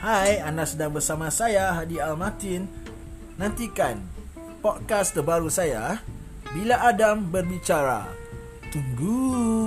Hai, anda sedang bersama saya Hadi Almatin. Nantikan podcast terbaru saya Bila Adam berbicara. Tunggu.